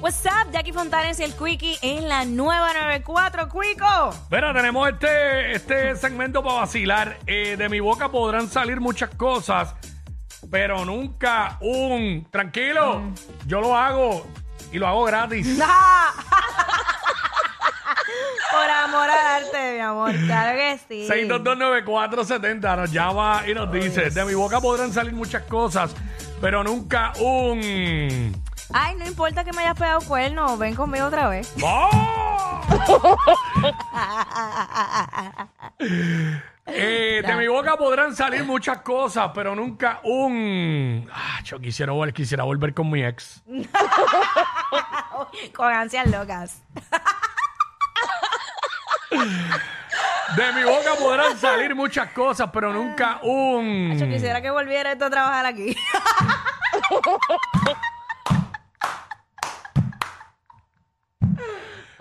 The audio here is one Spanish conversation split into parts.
What's up, Jackie Fontanes y el Quickie en la nueva 94, Quico. Mira, tenemos este, este segmento para vacilar. Eh, de mi boca podrán salir muchas cosas, pero nunca un... Tranquilo, yo lo hago y lo hago gratis. Por amor al arte, mi amor, claro que sí. 6229470 nos llama y nos dice, de mi boca podrán salir muchas cosas, pero nunca un... Ay, no importa que me hayas pegado cuerno, ven conmigo otra vez. Eh, de mi boca podrán salir muchas cosas, pero nunca un... Ah, yo quisiera, vol- quisiera volver con mi ex. Con ansias locas. De mi boca podrán salir muchas cosas, pero nunca un... Yo quisiera que volviera esto a trabajar aquí.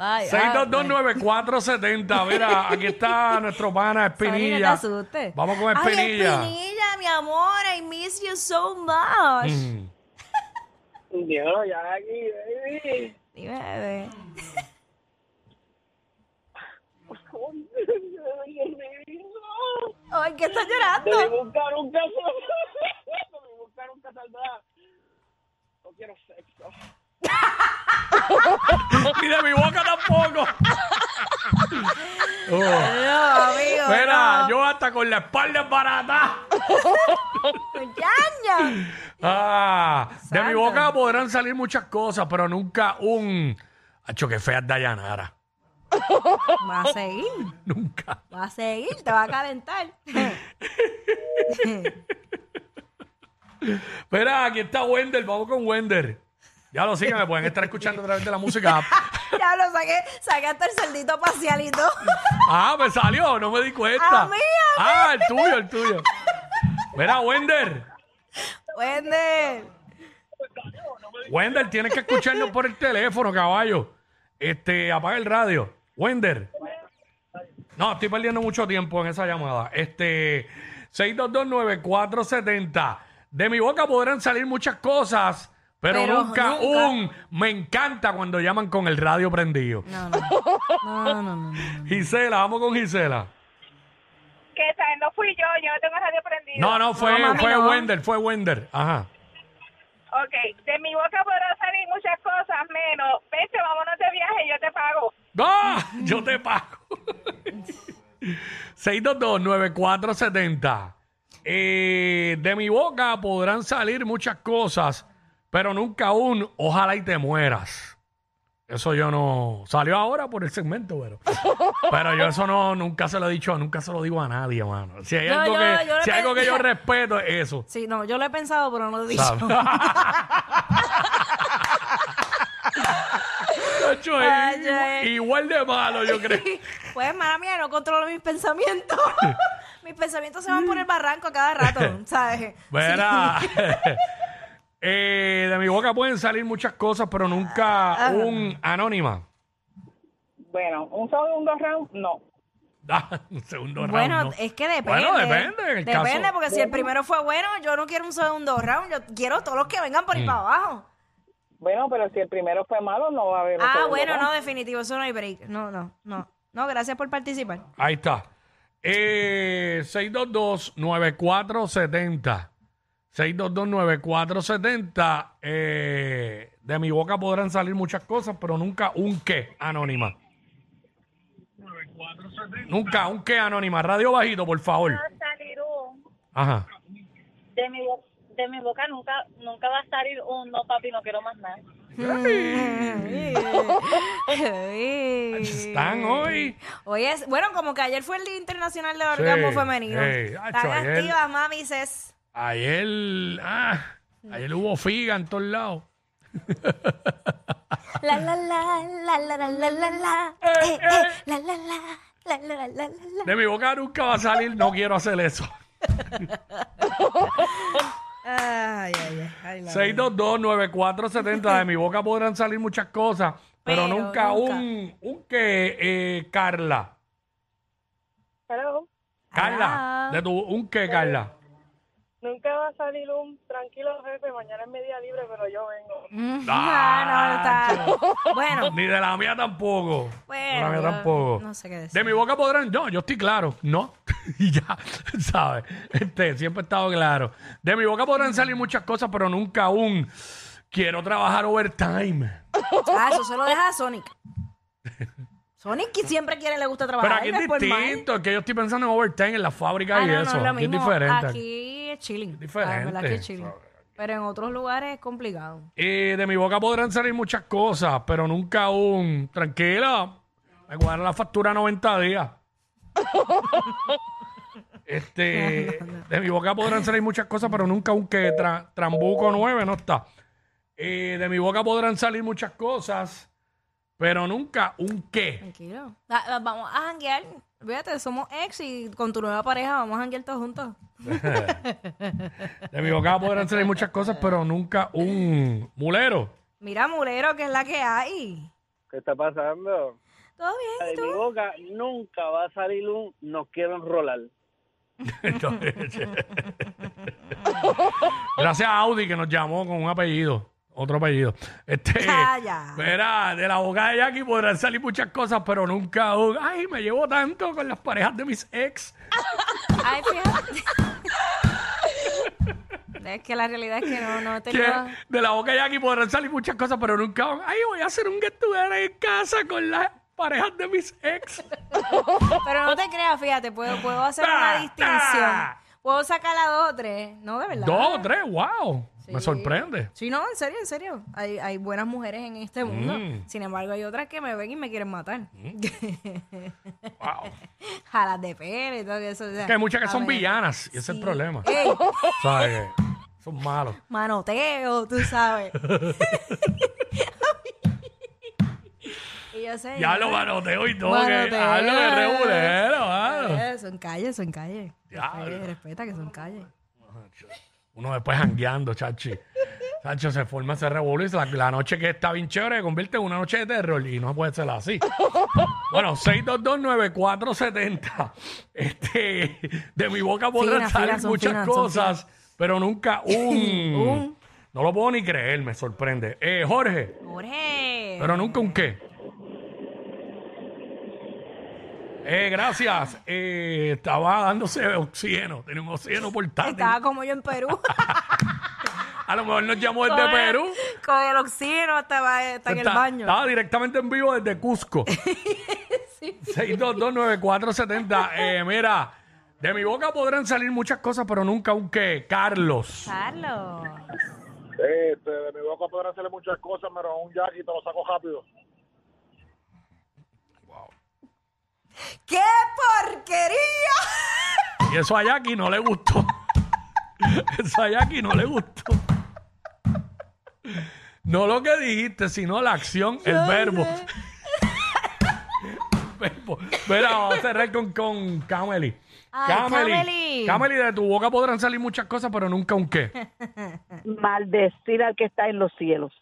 Ay, 6229470. Mira, aquí está nuestro pana Sonny, no te Espinilla. asustes. Vamos con Ay, Espinilla. Espinilla, mi amor, I miss you so much. Mm. Dios, ya aquí, baby. Dime, bebé. Ay, ¿qué estás llorando? buscar un caso. De buscar un saldrá. No quiero sexo. Y de mi boca tampoco. Oh. No, amigo. Mira, no. yo hasta con la espalda barata. Ah, de mi boca podrán salir muchas cosas, pero nunca un. Hacho, que fea Dayanara. Va a seguir. Nunca. Va a seguir, te va a calentar. Mira, aquí está Wender. Vamos con Wender. Ya lo siguen, me pueden estar escuchando a través de la música. app. ya lo saqué, saqué hasta el cerdito pacialito. Ah, me salió, no me di cuenta. A mí, a Ah, el tuyo, el tuyo. Mira, Wender. Wender. Wender, tienes que escucharnos por el teléfono, caballo. Este, apaga el radio. Wender. No, estoy perdiendo mucho tiempo en esa llamada. Este, 6229470. De mi boca podrán salir muchas cosas, pero, Pero nunca, nunca. un me encanta cuando llaman con el radio prendido. No, no. No, no, no, no. Gisela, vamos con Gisela. que sabes, no fui yo, yo no tengo radio prendido. No, no, fue, No, mami, fue no. Wender, fue Wender. Ajá. Ok, de mi boca podrán salir muchas cosas, menos, vete, vámonos de viaje, yo te pago. ¡Ah! Yo te pago. 622-9470. Eh, de mi boca podrán salir muchas cosas, pero nunca un ojalá y te mueras. Eso yo no. Salió ahora por el segmento, pero. Pero yo eso no, nunca se lo he dicho, nunca se lo digo a nadie, mano. Si hay Yo- algo, yo- que, yo si hay algo que yo respeto es eso. Sí, no, yo lo he pensado, pero no lo he dicho. Ay, igual de malo, yo creo. Pues, mala mía, no controlo mis pensamientos. mis pensamientos se van por el barranco a cada rato, ¿sabes? Verá. Eh, de mi boca pueden salir muchas cosas, pero nunca un anónima. Bueno, un segundo round, no. Ah, un segundo round. Bueno, no. es que depende. Bueno, depende. En el Depende, caso- porque si el primero fue bueno, yo no quiero un segundo round. Yo quiero todos los que vengan Mm. por ahí para abajo. Bueno, pero si el primero fue malo, no va a haber un Ah, segundo bueno, round. no, definitivo, eso no hay break. No, no, no. No, gracias por participar. Ahí está. Eh, 622-9470. 622-9470. Eh, de mi boca podrán salir muchas cosas, pero nunca un qué anónima. Nunca un qué anónima. Radio bajito, por favor. salir un, Ajá. de mi, bo- de mi boca nunca, nunca va a salir un no papi, no quiero más nada. Están hoy. Hoy es, bueno, como que ayer fue el Día Internacional del Orgasmo Sí, Femenino. sí, Están ayer- activas, mami, ses. Ayer, ah, ayer hubo figa en todos lados. La la la, la la la la la la. Eh, Eh, eh. eh, la la la, la la la la la. De mi boca nunca va a salir, no quiero hacer eso. Ay, ay, ay. ay, la- 622-9470. De mi boca podrán salir muchas cosas, pero, Pero nunca, nunca. un, un que, eh, Carla. Hello. Carla, Ah. de tu, un que, Carla. A salir un tranquilo jefe, mañana es media libre, pero yo vengo. Mm, Ah, ah, no, está. Bueno, Ni de la mía tampoco. Bueno, de la mía yo tampoco. no sé qué decir. De mi boca podrán. No, yo estoy claro. No. y ya, ¿sabes? Este, siempre he estado claro. De mi boca podrán salir muchas cosas, pero nunca un quiero trabajar overtime. Ah, eso se lo deja a Sonic. Sonic siempre quiere, le gusta trabajar. Pero aquí es distinto, que yo estoy pensando en overtime en la fábrica Ah, y no, eso. no, es lo Aquí es diferente. Aquí es chilling. Diferente. La verdad que es chilling. Pero en otros lugares es complicado. Y de mi boca podrán salir muchas cosas, pero nunca un tranquila. Me cuadra la factura 90 días. este, de mi boca podrán salir muchas cosas, pero nunca un que tra- trambuco 9 no está. Y de mi boca podrán salir muchas cosas, pero nunca un qué. Tranquilo. Vamos a janguear. Fíjate, somos ex y con tu nueva pareja vamos a janguear todos juntos. De mi boca podrán salir muchas cosas, pero nunca un mulero. Mira, mulero, que es la que hay. ¿Qué está pasando? ¿Todo bien? ¿Y De mi tú? boca nunca va a salir un nos quiero enrolar. Entonces, Gracias a Audi que nos llamó con un apellido. Otro apellido. Este. Mira, de la boca de Jackie podrán salir muchas cosas, pero nunca un. Ay, me llevo tanto con las parejas de mis ex. Ay, fíjate. es que la realidad es que no, no Que tenido... de la boca de Jackie podrán salir muchas cosas, pero nunca un. Ay, voy a hacer un get together en casa con las parejas de mis ex. Pero no te creas, fíjate, puedo, puedo hacer Ta, una distinción. ta. Puedo sacar a dos o tres. No, de verdad. Dos, tres, wow. Me sorprende. Sí, no, en serio, en serio. Hay, hay buenas mujeres en este mundo. Mm. Sin embargo, hay otras que me ven y me quieren matar. Wow. Jalas de pelo y todo eso. o sea, Que hay muchas que son ver. villanas y ese es el problema. ¿Sabes? Son malos. manoteo, tú sabes. y yo sé. Ya lo manoteo y todo. Manoteo. Que, hablo de regulero, mano. Eh, Son calles, son calles. Respeta que son calles. Uno después jangueando, chachi. Chacho, se forma ese revolver. La, la noche que está bien chévere se convierte en una noche de terror y no puede ser así. Bueno, 6229470. Este, de mi boca podrán salir muchas finas, cosas, pero nunca un, Un. No lo puedo ni creer, me sorprende. Eh, Jorge, Jorge. pero nunca un qué. Eh, gracias. Eh, estaba dándose oxígeno. Tenía un oxígeno portátil. Estaba como yo en Perú. A lo mejor nos llamó desde Con el- Perú. Con el oxígeno estaba está en el Está- baño. Estaba directamente en vivo desde Cusco. 6229470. Eh, mira, de mi boca podrán salir muchas cosas, pero nunca un qué. Carlos. Carlos. Este, de mi boca podrán hacerle muchas cosas, pero un Jackie te lo saco rápido. ¡Qué porquería! Y eso a Jackie no le gustó. Eso a Jackie no le gustó. No lo que dijiste, sino la acción, el verbo. verbo. Mira, vamos a cerrar con, con Camely. Ay, Camely. Camely, de tu boca podrán salir muchas cosas, pero nunca un qué. Maldecir al que está en los cielos.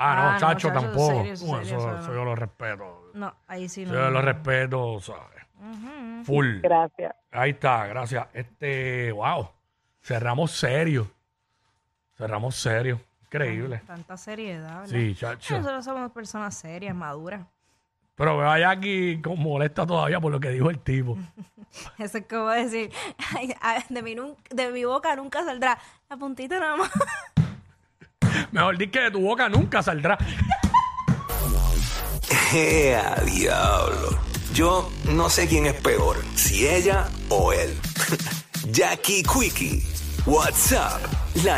Ah, no, Ah, no, chacho, chacho, tampoco. serio, serio, eso, eso eso no. yo lo respeto. No, ahí sí no. Yo lo respeto, ¿sabes? Full. Gracias. Ahí está, gracias. Este, wow. Cerramos serio. Cerramos serio. Increíble. Tanta seriedad, ¿verdad? Sí, chacho. Nosotros somos personas serias, maduras. Pero veo a Jackie como molesta todavía por lo que dijo el tipo. Eso es como decir, ay, ay, de, mi, nun- de mi boca nunca saldrá la puntita nada más. Mejor di que de tu boca nunca saldrá. ¡Ea, diablo! Yo no sé quién es peor, si ella o él. Jackie Quickie, WhatsApp